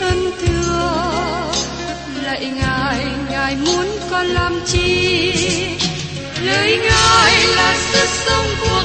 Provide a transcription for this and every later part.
ơn thưa. Lạy ngài ngài muốn con làm chi? Lời ngài là sức sống của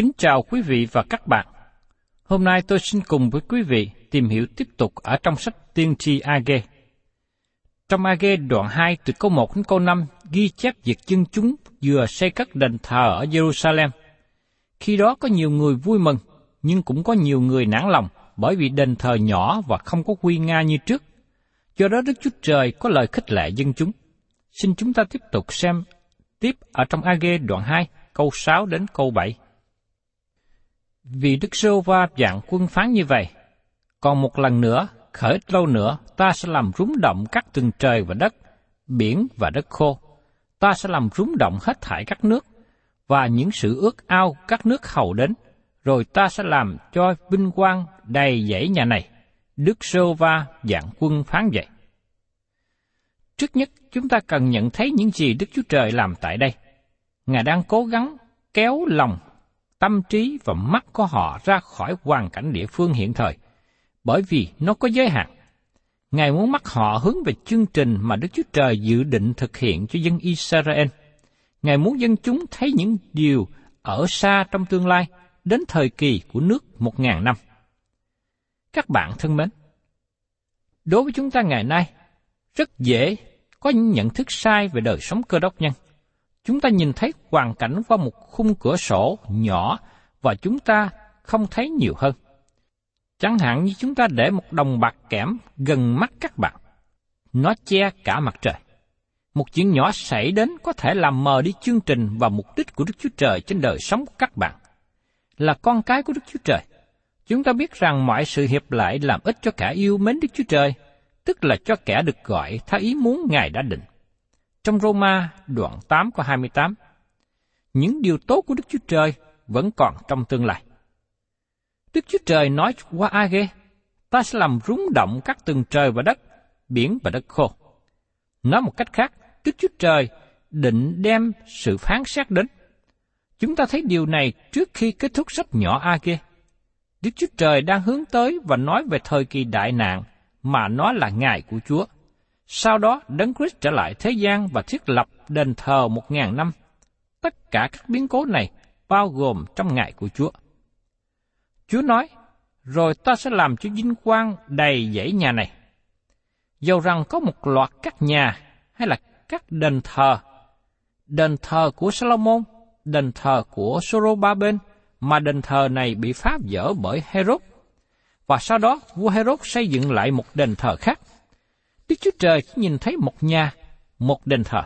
Kính chào quý vị và các bạn. Hôm nay tôi xin cùng với quý vị tìm hiểu tiếp tục ở trong sách tiên tri Age. Trong Age đoạn 2 từ câu 1 đến câu 5 ghi chép việc dân chúng vừa xây cất đền thờ ở Jerusalem. Khi đó có nhiều người vui mừng, nhưng cũng có nhiều người nản lòng bởi vì đền thờ nhỏ và không có quy nga như trước. Do đó Đức Chúa Trời có lời khích lệ dân chúng. Xin chúng ta tiếp tục xem tiếp ở trong AG đoạn 2, câu 6 đến câu 7. Vì Đức Sô Va dạng quân phán như vậy, còn một lần nữa, khởi ít lâu nữa, ta sẽ làm rúng động các tầng trời và đất, biển và đất khô. Ta sẽ làm rúng động hết thảy các nước, và những sự ước ao các nước hầu đến, rồi ta sẽ làm cho vinh quang đầy dãy nhà này. Đức Sô Va dạng quân phán vậy. Trước nhất, chúng ta cần nhận thấy những gì Đức Chúa Trời làm tại đây. Ngài đang cố gắng kéo lòng, tâm trí và mắt của họ ra khỏi hoàn cảnh địa phương hiện thời, bởi vì nó có giới hạn. Ngài muốn mắt họ hướng về chương trình mà Đức Chúa Trời dự định thực hiện cho dân Israel. Ngài muốn dân chúng thấy những điều ở xa trong tương lai, đến thời kỳ của nước một ngàn năm. Các bạn thân mến, đối với chúng ta ngày nay, rất dễ có những nhận thức sai về đời sống cơ đốc nhân. Chúng ta nhìn thấy hoàn cảnh qua một khung cửa sổ nhỏ và chúng ta không thấy nhiều hơn. Chẳng hạn như chúng ta để một đồng bạc kẽm gần mắt các bạn. Nó che cả mặt trời. Một chuyện nhỏ xảy đến có thể làm mờ đi chương trình và mục đích của Đức Chúa Trời trên đời sống của các bạn. Là con cái của Đức Chúa Trời. Chúng ta biết rằng mọi sự hiệp lại làm ích cho kẻ yêu mến Đức Chúa Trời, tức là cho kẻ được gọi theo ý muốn Ngài đã định. Trong Roma đoạn 8 có 28, những điều tốt của Đức Chúa Trời vẫn còn trong tương lai. Đức Chúa Trời nói qua Age, ta sẽ làm rúng động các tầng trời và đất, biển và đất khô. Nói một cách khác, Đức Chúa Trời định đem sự phán xét đến. Chúng ta thấy điều này trước khi kết thúc sách nhỏ Age. Đức Chúa Trời đang hướng tới và nói về thời kỳ đại nạn mà nó là ngày của Chúa. Sau đó, Đấng Christ trở lại thế gian và thiết lập đền thờ một ngàn năm. Tất cả các biến cố này bao gồm trong ngày của Chúa. Chúa nói, rồi ta sẽ làm cho vinh quang đầy dãy nhà này. Dầu rằng có một loạt các nhà hay là các đền thờ, đền thờ của Salomon, đền thờ của Sorobaben mà đền thờ này bị phá vỡ bởi Herod. Và sau đó, vua Herod xây dựng lại một đền thờ khác. Đức Chúa Trời chỉ nhìn thấy một nhà, một đền thờ.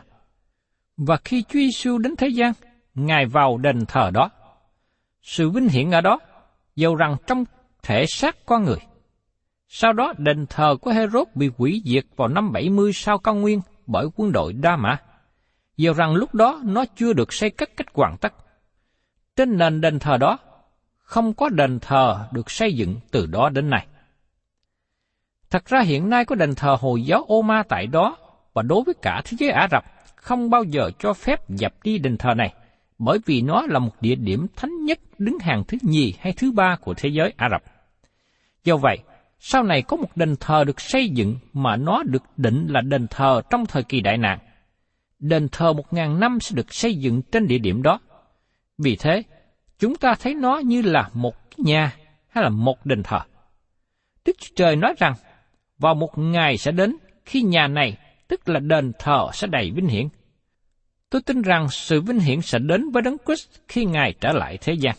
Và khi Chúa Giêsu đến thế gian, Ngài vào đền thờ đó. Sự vinh hiển ở đó, dầu rằng trong thể xác con người. Sau đó đền thờ của Herod bị hủy diệt vào năm 70 sau công nguyên bởi quân đội Đa Mã. Dầu rằng lúc đó nó chưa được xây cất cách hoàn tất. Trên nền đền thờ đó, không có đền thờ được xây dựng từ đó đến nay. Thật ra hiện nay có đền thờ Hồi giáo Oma tại đó, và đối với cả thế giới Ả Rập, không bao giờ cho phép dập đi đền thờ này, bởi vì nó là một địa điểm thánh nhất đứng hàng thứ nhì hay thứ ba của thế giới Ả Rập. Do vậy, sau này có một đền thờ được xây dựng mà nó được định là đền thờ trong thời kỳ đại nạn. Đền thờ một ngàn năm sẽ được xây dựng trên địa điểm đó. Vì thế, chúng ta thấy nó như là một nhà hay là một đền thờ. Đức Chúa Trời nói rằng, vào một ngày sẽ đến khi nhà này, tức là đền thờ sẽ đầy vinh hiển. Tôi tin rằng sự vinh hiển sẽ đến với Đấng Christ khi Ngài trở lại thế gian.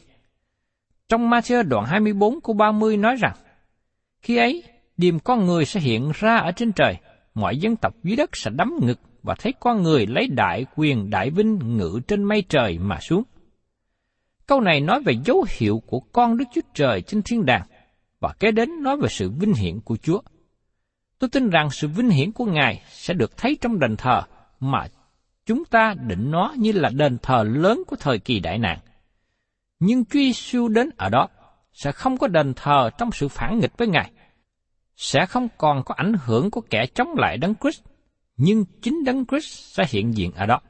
Trong Matthew đoạn 24 câu 30 nói rằng, khi ấy, điềm con người sẽ hiện ra ở trên trời, mọi dân tộc dưới đất sẽ đắm ngực và thấy con người lấy đại quyền đại vinh ngự trên mây trời mà xuống. Câu này nói về dấu hiệu của con Đức Chúa Trời trên thiên đàng, và kế đến nói về sự vinh hiển của Chúa. Tôi tin rằng sự vinh hiển của Ngài sẽ được thấy trong đền thờ mà chúng ta định nó như là đền thờ lớn của thời kỳ đại nạn. Nhưng Chúa Giêsu đến ở đó sẽ không có đền thờ trong sự phản nghịch với Ngài, sẽ không còn có ảnh hưởng của kẻ chống lại Đấng Christ, nhưng chính Đấng Christ sẽ hiện diện ở đó.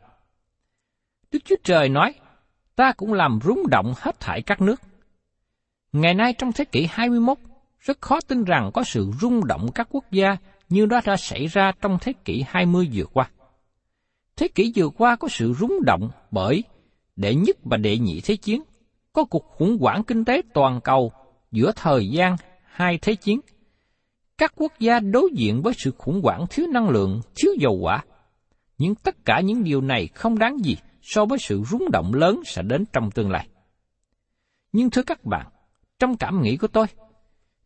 Đức Chúa Trời nói, ta cũng làm rung động hết thảy các nước. Ngày nay trong thế kỷ 21, rất khó tin rằng có sự rung động các quốc gia như đó đã xảy ra trong thế kỷ 20 vừa qua. Thế kỷ vừa qua có sự rung động bởi đệ nhất và đệ nhị thế chiến, có cuộc khủng hoảng kinh tế toàn cầu giữa thời gian hai thế chiến. Các quốc gia đối diện với sự khủng hoảng thiếu năng lượng, thiếu dầu hỏa. Nhưng tất cả những điều này không đáng gì so với sự rung động lớn sẽ đến trong tương lai. Nhưng thưa các bạn, trong cảm nghĩ của tôi,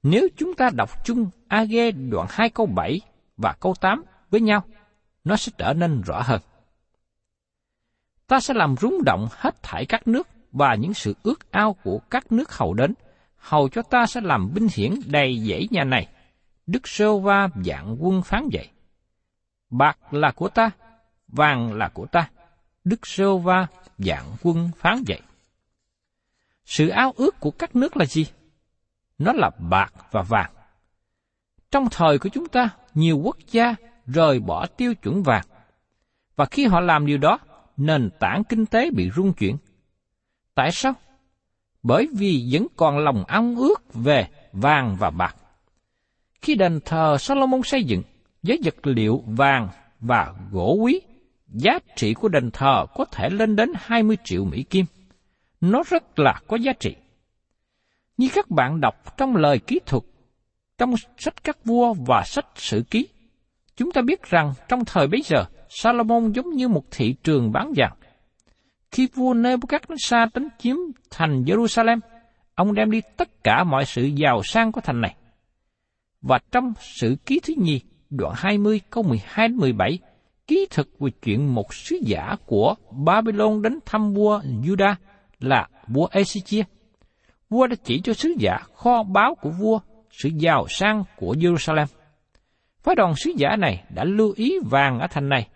nếu chúng ta đọc chung AG đoạn 2 câu 7 và câu 8 với nhau, nó sẽ trở nên rõ hơn. Ta sẽ làm rung động hết thảy các nước và những sự ước ao của các nước hầu đến, hầu cho ta sẽ làm binh hiển đầy dãy nhà này. Đức Sơ Va dạng quân phán dạy. Bạc là của ta, vàng là của ta. Đức Sơ Va dạng quân phán dạy. Sự ao ước của các nước là gì? Nó là bạc và vàng. Trong thời của chúng ta, nhiều quốc gia rời bỏ tiêu chuẩn vàng. Và khi họ làm điều đó, nền tảng kinh tế bị rung chuyển. Tại sao? Bởi vì vẫn còn lòng ao ước về vàng và bạc. Khi đền thờ Solomon xây dựng với vật liệu vàng và gỗ quý, giá trị của đền thờ có thể lên đến 20 triệu Mỹ Kim. Nó rất là có giá trị. Như các bạn đọc trong lời kỹ thuật, trong sách các vua và sách sử ký, chúng ta biết rằng trong thời bấy giờ, Salomon giống như một thị trường bán vàng. Khi vua Nebuchadnezzar đánh chiếm thành Jerusalem, ông đem đi tất cả mọi sự giàu sang của thành này. Và trong sự ký thứ nhì, đoạn 20 câu 12 đến 17, ký thực về chuyện một sứ giả của Babylon đến thăm vua Judah là vua Ezechia. Vua đã chỉ cho sứ giả kho báu của vua, sự giàu sang của Jerusalem. Phái đoàn sứ giả này đã lưu ý vàng ở thành này,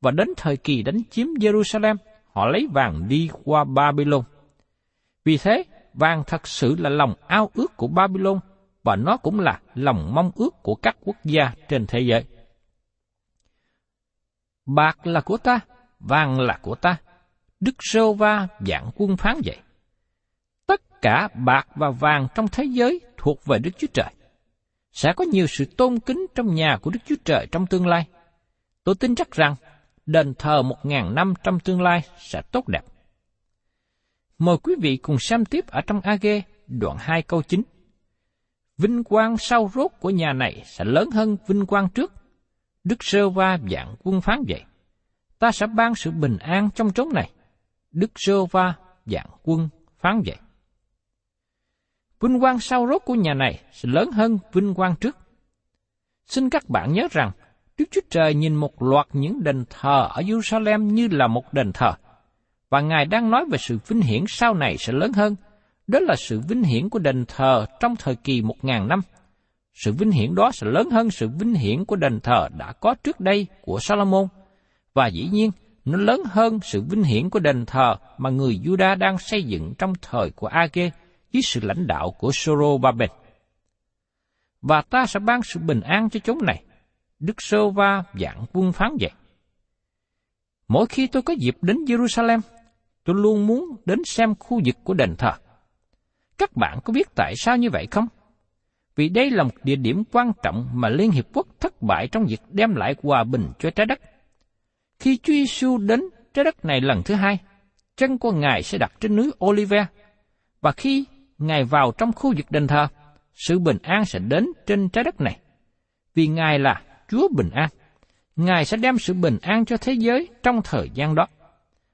và đến thời kỳ đánh chiếm Jerusalem, họ lấy vàng đi qua Babylon. Vì thế, vàng thật sự là lòng ao ước của Babylon và nó cũng là lòng mong ước của các quốc gia trên thế giới. Bạc là của ta, vàng là của ta. Đức Sô Va dạng quân phán vậy. Tất cả bạc và vàng trong thế giới thuộc về Đức Chúa Trời. Sẽ có nhiều sự tôn kính trong nhà của Đức Chúa Trời trong tương lai. Tôi tin chắc rằng, đền thờ một ngàn năm trong tương lai sẽ tốt đẹp. Mời quý vị cùng xem tiếp ở trong AG đoạn 2 câu 9. Vinh quang sau rốt của nhà này sẽ lớn hơn vinh quang trước. Đức sơ va dạng quân phán vậy. Ta sẽ ban sự bình an trong chốn này. Đức sơ va dạng quân phán vậy. Vinh quang sau rốt của nhà này sẽ lớn hơn vinh quang trước. Xin các bạn nhớ rằng, Đức Chúa Trời nhìn một loạt những đền thờ ở Jerusalem như là một đền thờ, và Ngài đang nói về sự vinh hiển sau này sẽ lớn hơn. Đó là sự vinh hiển của đền thờ trong thời kỳ một ngàn năm. Sự vinh hiển đó sẽ lớn hơn sự vinh hiển của đền thờ đã có trước đây của Salomon và dĩ nhiên nó lớn hơn sự vinh hiển của đền thờ mà người Juda đang xây dựng trong thời của Age dưới sự lãnh đạo của Sorobaben. Và ta sẽ ban sự bình an cho chúng này. Đức Sô Va dạng quân phán vậy. Mỗi khi tôi có dịp đến Jerusalem, tôi luôn muốn đến xem khu vực của đền thờ. Các bạn có biết tại sao như vậy không? Vì đây là một địa điểm quan trọng mà Liên Hiệp Quốc thất bại trong việc đem lại hòa bình cho trái đất. Khi Chúa Giêsu đến trái đất này lần thứ hai, chân của Ngài sẽ đặt trên núi Olive, và khi Ngài vào trong khu vực đền thờ, sự bình an sẽ đến trên trái đất này. Vì Ngài là Chúa bình an. Ngài sẽ đem sự bình an cho thế giới trong thời gian đó.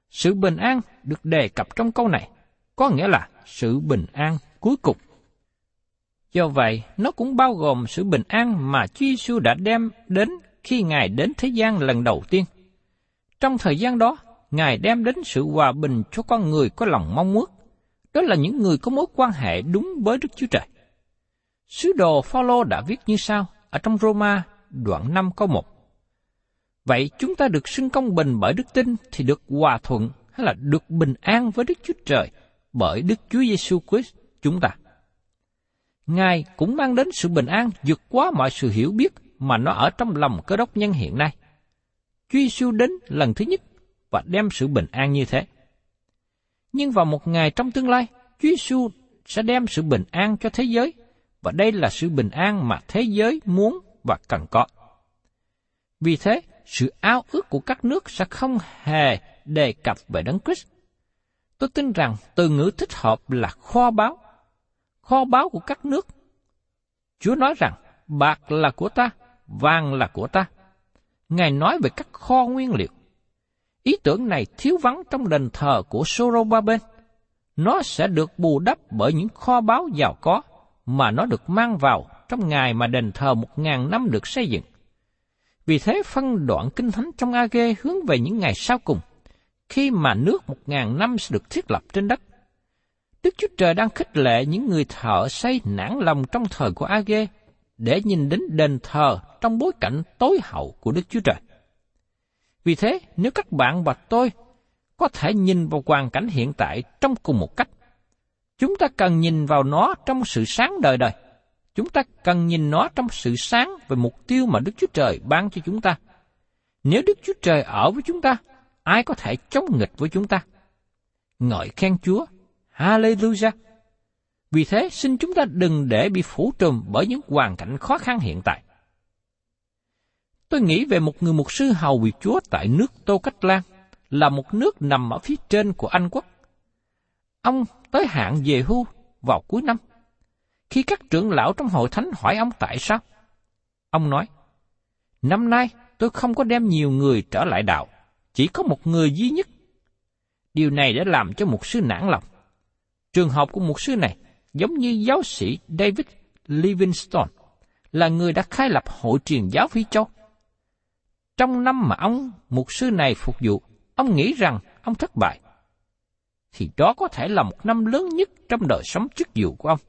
Sự bình an được đề cập trong câu này, có nghĩa là sự bình an cuối cùng. Do vậy, nó cũng bao gồm sự bình an mà Chúa Giêsu đã đem đến khi Ngài đến thế gian lần đầu tiên. Trong thời gian đó, Ngài đem đến sự hòa bình cho con người có lòng mong muốn. Đó là những người có mối quan hệ đúng với Đức Chúa Trời. Sứ đồ Phaolô đã viết như sau ở trong Roma, đoạn 5 câu 1. Vậy chúng ta được xưng công bình bởi đức tin thì được hòa thuận hay là được bình an với Đức Chúa Trời bởi Đức Chúa Giêsu Christ chúng ta. Ngài cũng mang đến sự bình an vượt quá mọi sự hiểu biết mà nó ở trong lòng cơ đốc nhân hiện nay. Chúa Giêsu đến lần thứ nhất và đem sự bình an như thế. Nhưng vào một ngày trong tương lai, Chúa Giêsu sẽ đem sự bình an cho thế giới và đây là sự bình an mà thế giới muốn và cần có. Vì thế, sự ao ước của các nước sẽ không hề đề cập về Đấng Christ. Tôi tin rằng từ ngữ thích hợp là kho báu, kho báu của các nước. Chúa nói rằng, bạc là của ta, vàng là của ta. Ngài nói về các kho nguyên liệu. Ý tưởng này thiếu vắng trong đền thờ của Sorobaben. Nó sẽ được bù đắp bởi những kho báu giàu có mà nó được mang vào trong ngày mà đền thờ một ngàn năm được xây dựng. Vì thế phân đoạn kinh thánh trong a hướng về những ngày sau cùng, khi mà nước một ngàn năm sẽ được thiết lập trên đất. Đức Chúa Trời đang khích lệ những người thợ xây nản lòng trong thời của a để nhìn đến đền thờ trong bối cảnh tối hậu của Đức Chúa Trời. Vì thế, nếu các bạn và tôi có thể nhìn vào hoàn cảnh hiện tại trong cùng một cách, chúng ta cần nhìn vào nó trong sự sáng đời đời. Chúng ta cần nhìn nó trong sự sáng về mục tiêu mà Đức Chúa Trời ban cho chúng ta. Nếu Đức Chúa Trời ở với chúng ta, ai có thể chống nghịch với chúng ta? Ngợi khen Chúa, Hallelujah! Vì thế, xin chúng ta đừng để bị phủ trùm bởi những hoàn cảnh khó khăn hiện tại. Tôi nghĩ về một người mục sư hầu việc Chúa tại nước Tô Cách Lan, là một nước nằm ở phía trên của Anh quốc. Ông tới hạn về hưu vào cuối năm. Khi các trưởng lão trong hội thánh hỏi ông tại sao, ông nói, Năm nay tôi không có đem nhiều người trở lại đạo, chỉ có một người duy nhất. Điều này đã làm cho một sư nản lòng. Trường hợp của một sư này giống như giáo sĩ David Livingstone, là người đã khai lập hội truyền giáo Phi Châu. Trong năm mà ông, mục sư này phục vụ, ông nghĩ rằng ông thất bại. Thì đó có thể là một năm lớn nhất trong đời sống chức vụ của ông.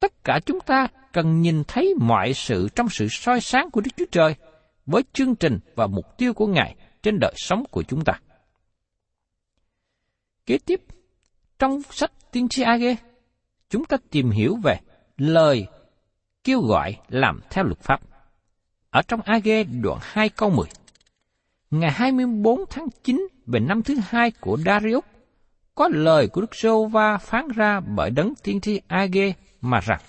Tất cả chúng ta cần nhìn thấy mọi sự trong sự soi sáng của Đức Chúa Trời với chương trình và mục tiêu của Ngài trên đời sống của chúng ta. Kế tiếp, trong sách Tiên tri Age, chúng ta tìm hiểu về lời kêu gọi làm theo luật pháp. Ở trong AG đoạn 2 câu 10, ngày 24 tháng 9 về năm thứ hai của Darius, có lời của Đức Sô Va phán ra bởi đấng tiên tri AG mà rằng,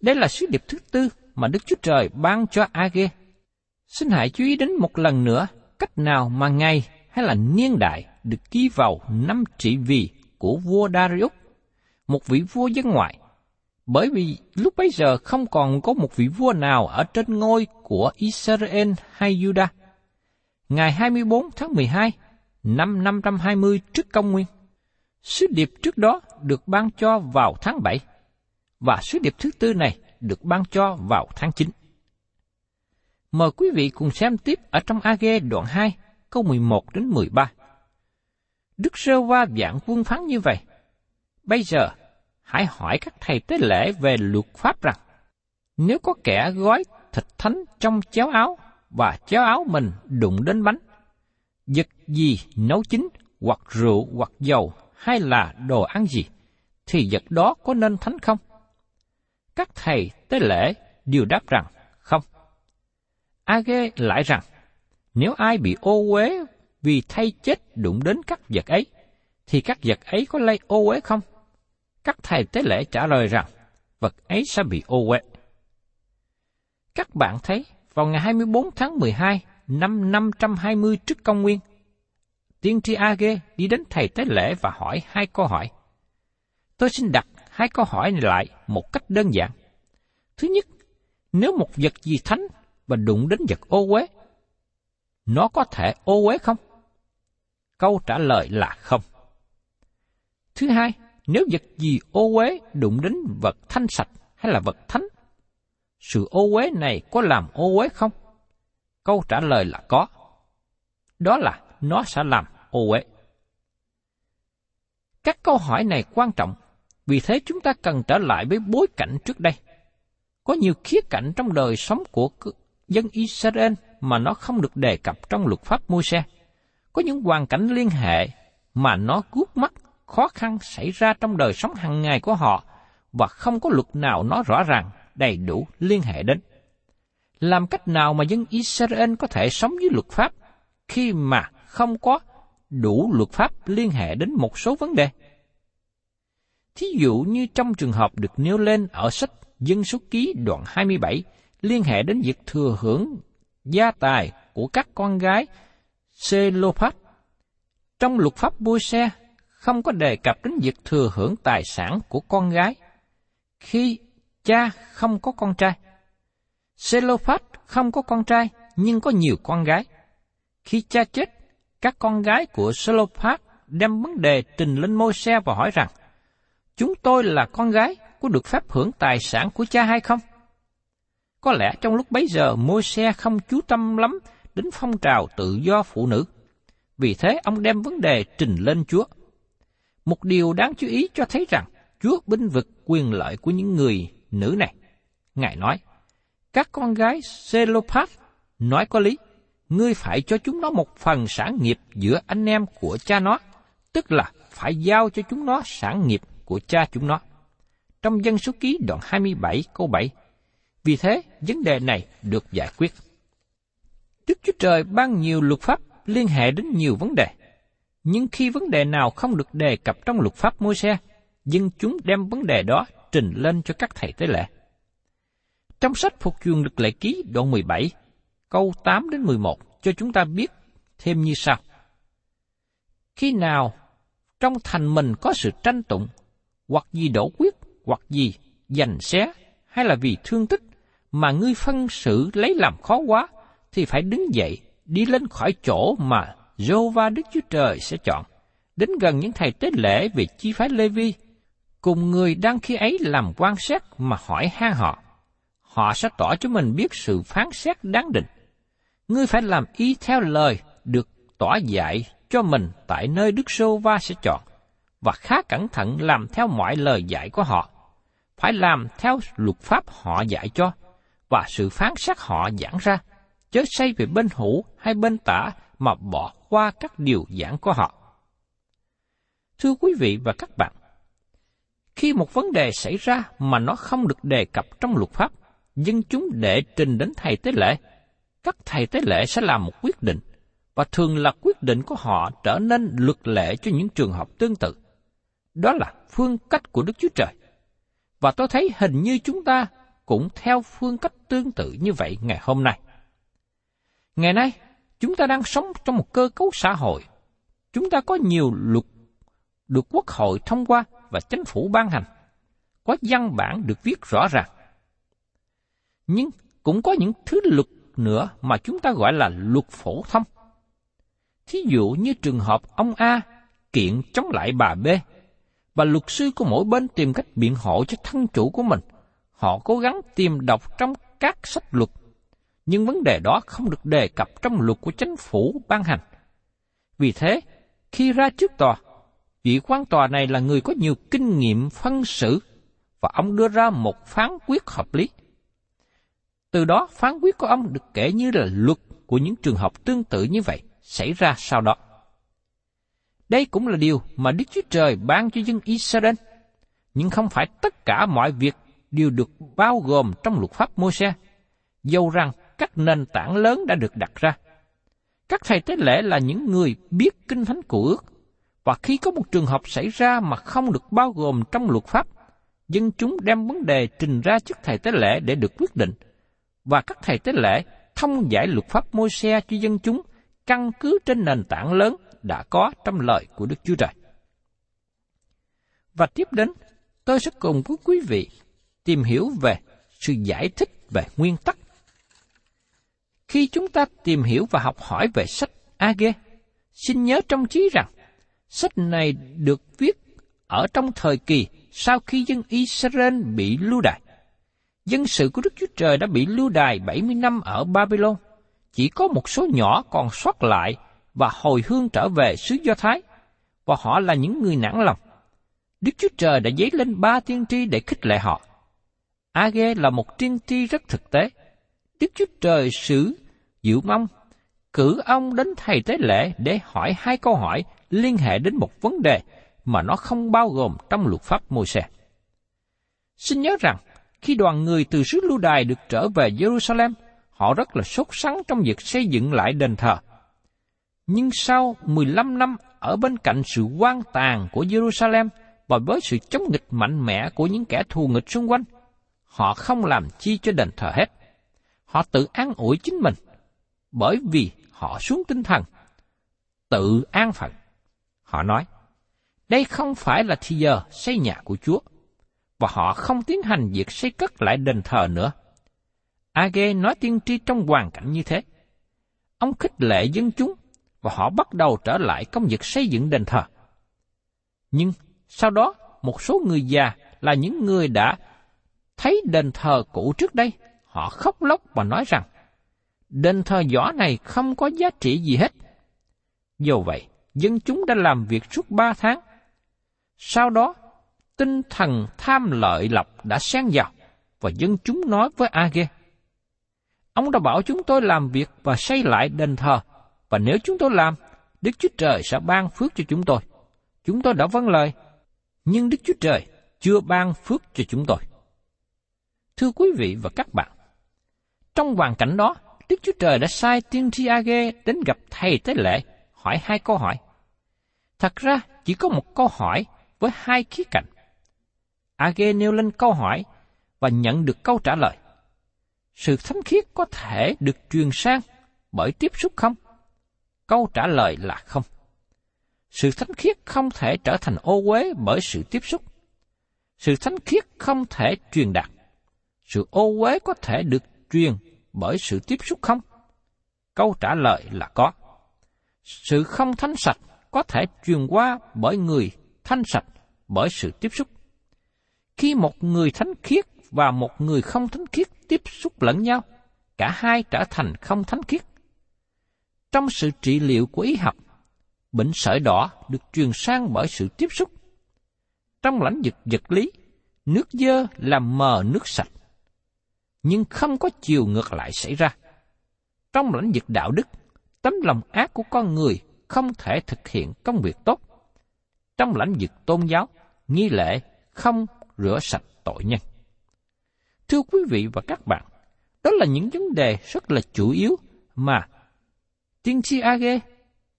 đây là sứ điệp thứ tư mà Đức Chúa Trời ban cho AG. Xin hãy chú ý đến một lần nữa cách nào mà ngày hay là niên đại được ký vào năm trị vì của vua Darius, một vị vua dân ngoại. Bởi vì lúc bấy giờ không còn có một vị vua nào ở trên ngôi của Israel hay Judah. Ngày 24 tháng 12 năm 520 trước công nguyên, Sứ điệp trước đó được ban cho vào tháng 7, và sứ điệp thứ tư này được ban cho vào tháng 9. Mời quý vị cùng xem tiếp ở trong AG đoạn 2, câu 11 đến 13. Đức Sơ Va dạng quân phán như vậy. Bây giờ, hãy hỏi các thầy tế lễ về luật pháp rằng, nếu có kẻ gói thịt thánh trong chéo áo và chéo áo mình đụng đến bánh, vật gì nấu chín hoặc rượu hoặc dầu hay là đồ ăn gì, thì vật đó có nên thánh không? Các thầy tế lễ đều đáp rằng không. Age lại rằng, nếu ai bị ô uế vì thay chết đụng đến các vật ấy, thì các vật ấy có lây ô uế không? Các thầy tế lễ trả lời rằng, vật ấy sẽ bị ô uế. Các bạn thấy, vào ngày 24 tháng 12 năm 520 trước công nguyên, tiên tri Age đi đến thầy tế lễ và hỏi hai câu hỏi. Tôi xin đặt hai câu hỏi này lại một cách đơn giản. Thứ nhất, nếu một vật gì thánh và đụng đến vật ô uế, nó có thể ô uế không? Câu trả lời là không. Thứ hai, nếu vật gì ô uế đụng đến vật thanh sạch hay là vật thánh, sự ô uế này có làm ô uế không? Câu trả lời là có. Đó là nó sẽ làm ô uế. Các câu hỏi này quan trọng, vì thế chúng ta cần trở lại với bối cảnh trước đây. Có nhiều khía cạnh trong đời sống của dân Israel mà nó không được đề cập trong luật pháp môi xe. Có những hoàn cảnh liên hệ mà nó cút mắt khó khăn xảy ra trong đời sống hàng ngày của họ và không có luật nào nó rõ ràng, đầy đủ liên hệ đến. Làm cách nào mà dân Israel có thể sống với luật pháp khi mà không có đủ luật pháp liên hệ đến một số vấn đề? Thí dụ như trong trường hợp được nêu lên ở sách Dân số ký đoạn 27 liên hệ đến việc thừa hưởng gia tài của các con gái Selophat. Trong luật pháp bôi xe không có đề cập đến việc thừa hưởng tài sản của con gái khi cha không có con trai. Selophat không có con trai nhưng có nhiều con gái. Khi cha chết, các con gái của Selophat đem vấn đề trình lên môi xe và hỏi rằng, chúng tôi là con gái, có được phép hưởng tài sản của cha hay không? Có lẽ trong lúc bấy giờ môi xe không chú tâm lắm đến phong trào tự do phụ nữ. Vì thế ông đem vấn đề trình lên Chúa. Một điều đáng chú ý cho thấy rằng Chúa binh vực quyền lợi của những người nữ này. Ngài nói, các con gái Selophat nói có lý, ngươi phải cho chúng nó một phần sản nghiệp giữa anh em của cha nó, tức là phải giao cho chúng nó sản nghiệp của cha chúng nó. Trong dân số ký đoạn 27 câu 7, vì thế vấn đề này được giải quyết. Đức Chúa Trời ban nhiều luật pháp liên hệ đến nhiều vấn đề, nhưng khi vấn đề nào không được đề cập trong luật pháp môi xe, dân chúng đem vấn đề đó trình lên cho các thầy tế lễ. Trong sách Phục truyền lực lệ ký đoạn 17, câu 8 đến 11 cho chúng ta biết thêm như sau. Khi nào trong thành mình có sự tranh tụng, hoặc gì đổ quyết, hoặc gì giành xé, hay là vì thương tích, mà ngươi phân xử lấy làm khó quá, thì phải đứng dậy, đi lên khỏi chỗ mà Jehovah Đức Chúa Trời sẽ chọn, đến gần những thầy tế lễ về chi phái Lê Vi, cùng người đang khi ấy làm quan sát mà hỏi han họ. Họ sẽ tỏ cho mình biết sự phán xét đáng định. Ngươi phải làm y theo lời được tỏ dạy cho mình tại nơi Đức Sô Va sẽ chọn, và khá cẩn thận làm theo mọi lời dạy của họ. Phải làm theo luật pháp họ dạy cho, và sự phán xét họ giảng ra, chớ say về bên hữu hay bên tả mà bỏ qua các điều giảng của họ. Thưa quý vị và các bạn, khi một vấn đề xảy ra mà nó không được đề cập trong luật pháp, dân chúng đệ trình đến thầy tế lễ, các thầy tế lễ sẽ làm một quyết định, và thường là quyết định của họ trở nên luật lệ cho những trường hợp tương tự. Đó là phương cách của Đức Chúa Trời. Và tôi thấy hình như chúng ta cũng theo phương cách tương tự như vậy ngày hôm nay. Ngày nay, chúng ta đang sống trong một cơ cấu xã hội. Chúng ta có nhiều luật được quốc hội thông qua và chính phủ ban hành. Có văn bản được viết rõ ràng. Nhưng cũng có những thứ luật nữa mà chúng ta gọi là luật phổ thông. Thí dụ như trường hợp ông A kiện chống lại bà B và luật sư của mỗi bên tìm cách biện hộ cho thân chủ của mình. Họ cố gắng tìm đọc trong các sách luật, nhưng vấn đề đó không được đề cập trong luật của chính phủ ban hành. Vì thế, khi ra trước tòa, vị quan tòa này là người có nhiều kinh nghiệm phân xử và ông đưa ra một phán quyết hợp lý. Từ đó phán quyết của ông được kể như là luật của những trường hợp tương tự như vậy xảy ra sau đó. Đây cũng là điều mà Đức Chúa Trời ban cho dân Israel, nhưng không phải tất cả mọi việc đều được bao gồm trong luật pháp Môi-se, dầu rằng các nền tảng lớn đã được đặt ra. Các thầy tế lễ là những người biết kinh thánh của ước, và khi có một trường hợp xảy ra mà không được bao gồm trong luật pháp, dân chúng đem vấn đề trình ra trước thầy tế lễ để được quyết định, và các thầy tế lễ thông giải luật pháp môi xe cho dân chúng căn cứ trên nền tảng lớn đã có trong lời của Đức Chúa Trời. Và tiếp đến, tôi sẽ cùng với quý vị tìm hiểu về sự giải thích về nguyên tắc. Khi chúng ta tìm hiểu và học hỏi về sách Age, xin nhớ trong trí rằng sách này được viết ở trong thời kỳ sau khi dân Israel bị lưu đày. Dân sự của Đức Chúa Trời đã bị lưu đày 70 năm ở Babylon. Chỉ có một số nhỏ còn sót lại và hồi hương trở về xứ Do Thái, và họ là những người nản lòng. Đức Chúa Trời đã dấy lên ba tiên tri để khích lệ họ. Age là một tiên tri rất thực tế. Đức Chúa Trời xử dự mong, cử ông đến thầy tế lễ để hỏi hai câu hỏi liên hệ đến một vấn đề mà nó không bao gồm trong luật pháp môi xe. Xin nhớ rằng, khi đoàn người từ xứ lưu đài được trở về Jerusalem, họ rất là sốt sắng trong việc xây dựng lại đền thờ. Nhưng sau 15 năm ở bên cạnh sự quan tàn của Jerusalem và với sự chống nghịch mạnh mẽ của những kẻ thù nghịch xung quanh, họ không làm chi cho đền thờ hết. Họ tự an ủi chính mình, bởi vì họ xuống tinh thần, tự an phận. Họ nói, đây không phải là thì giờ xây nhà của Chúa, và họ không tiến hành việc xây cất lại đền thờ nữa. Age nói tiên tri trong hoàn cảnh như thế. Ông khích lệ dân chúng, và họ bắt đầu trở lại công việc xây dựng đền thờ. Nhưng sau đó, một số người già là những người đã thấy đền thờ cũ trước đây, họ khóc lóc và nói rằng, đền thờ giỏ này không có giá trị gì hết. Dù vậy, dân chúng đã làm việc suốt ba tháng. Sau đó, tinh thần tham lợi lộc đã xen vào, và dân chúng nói với Age. Ông đã bảo chúng tôi làm việc và xây lại đền thờ, và nếu chúng tôi làm, Đức Chúa Trời sẽ ban phước cho chúng tôi. Chúng tôi đã vâng lời, nhưng Đức Chúa Trời chưa ban phước cho chúng tôi. Thưa quý vị và các bạn, trong hoàn cảnh đó, Đức Chúa Trời đã sai tiên tri Age đến gặp thầy tế lễ, hỏi hai câu hỏi. Thật ra, chỉ có một câu hỏi với hai khía cạnh. Age nêu lên câu hỏi và nhận được câu trả lời. Sự thánh khiết có thể được truyền sang bởi tiếp xúc không? Câu trả lời là không. Sự thánh khiết không thể trở thành ô uế bởi sự tiếp xúc. Sự thánh khiết không thể truyền đạt. Sự ô uế có thể được truyền bởi sự tiếp xúc không? Câu trả lời là có. Sự không thánh sạch có thể truyền qua bởi người thanh sạch bởi sự tiếp xúc. Khi một người thánh khiết và một người không thánh khiết tiếp xúc lẫn nhau, cả hai trở thành không thánh khiết. Trong sự trị liệu của y học, bệnh sởi đỏ được truyền sang bởi sự tiếp xúc. Trong lãnh vực vật lý, nước dơ làm mờ nước sạch. Nhưng không có chiều ngược lại xảy ra. Trong lãnh vực đạo đức, tấm lòng ác của con người không thể thực hiện công việc tốt. Trong lãnh vực tôn giáo, nghi lễ không rửa sạch tội nhân. Thưa quý vị và các bạn, đó là những vấn đề rất là chủ yếu mà tiên tri Age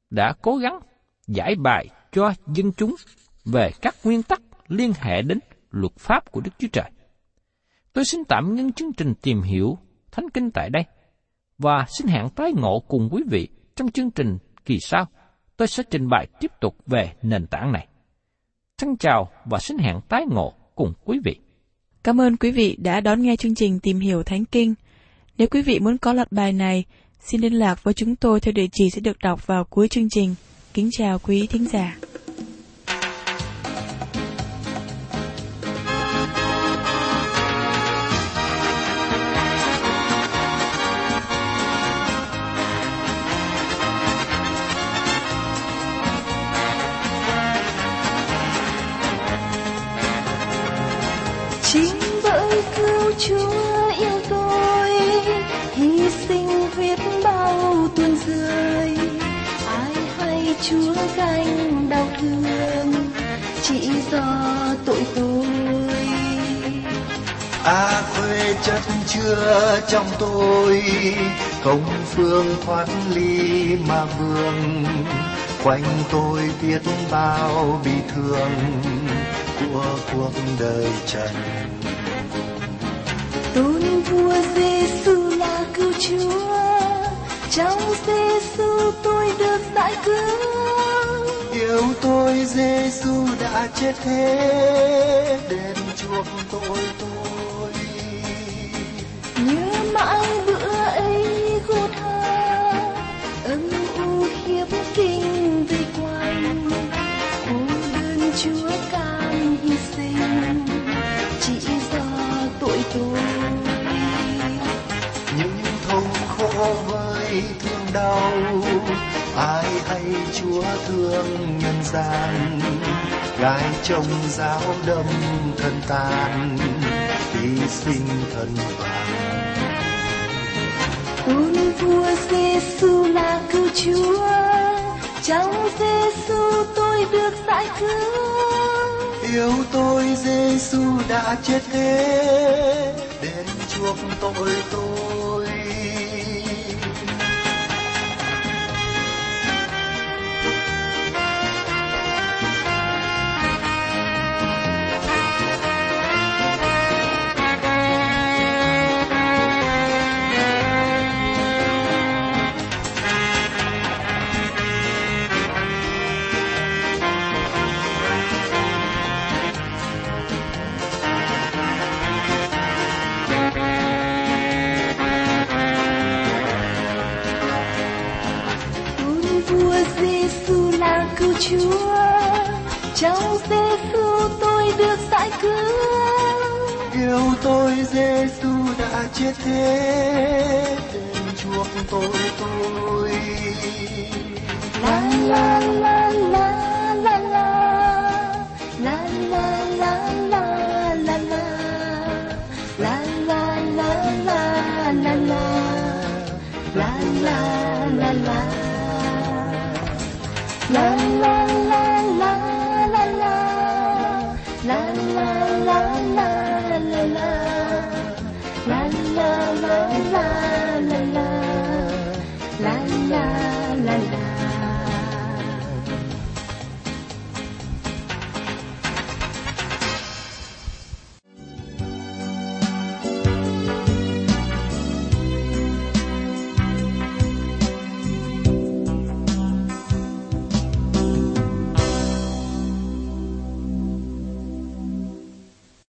đã cố gắng giải bài cho dân chúng về các nguyên tắc liên hệ đến luật pháp của Đức Chúa Trời. Tôi xin tạm ngưng chương trình tìm hiểu Thánh Kinh tại đây và xin hẹn tái ngộ cùng quý vị trong chương trình kỳ sau. Tôi sẽ trình bày tiếp tục về nền tảng này. xin chào và xin hẹn tái ngộ cùng quý vị. Cảm ơn quý vị đã đón nghe chương trình Tìm hiểu Thánh Kinh. Nếu quý vị muốn có loạt bài này, xin liên lạc với chúng tôi theo địa chỉ sẽ được đọc vào cuối chương trình. Kính chào quý thính giả. Chất chứa trong tôi. Công phương thoát ly mà vương. Quanh tôi biết bao bi thương của cuộc đời trần. Tôn vua Giêsu là cứu chúa. Trong Giêsu tôi được giải cứu. Yêu tôi Giêsu đã chết hết. Đền chuộc tội tôi. nhớ mãi bữa ấy cô tha âm u khiếp kinh vây quanh. Cô đơn chúa cam hy sinh, chỉ do tội tôi những thống khổ với thương đau, ai hay chúa thương nhân gian. Gái chồng giáo đâm thân tàn, hy sinh thân vàng. Chúa Giêsu là cứu chúa. Trong Giêsu tôi được giải cứu. Yêu tôi Giêsu đã chết thế, đến chuộc tội tôi. Chúa trong Giêsu tôi được giải cứu. Yêu tôi Giêsu đã chết hết đền chuộc tôi. La la la la la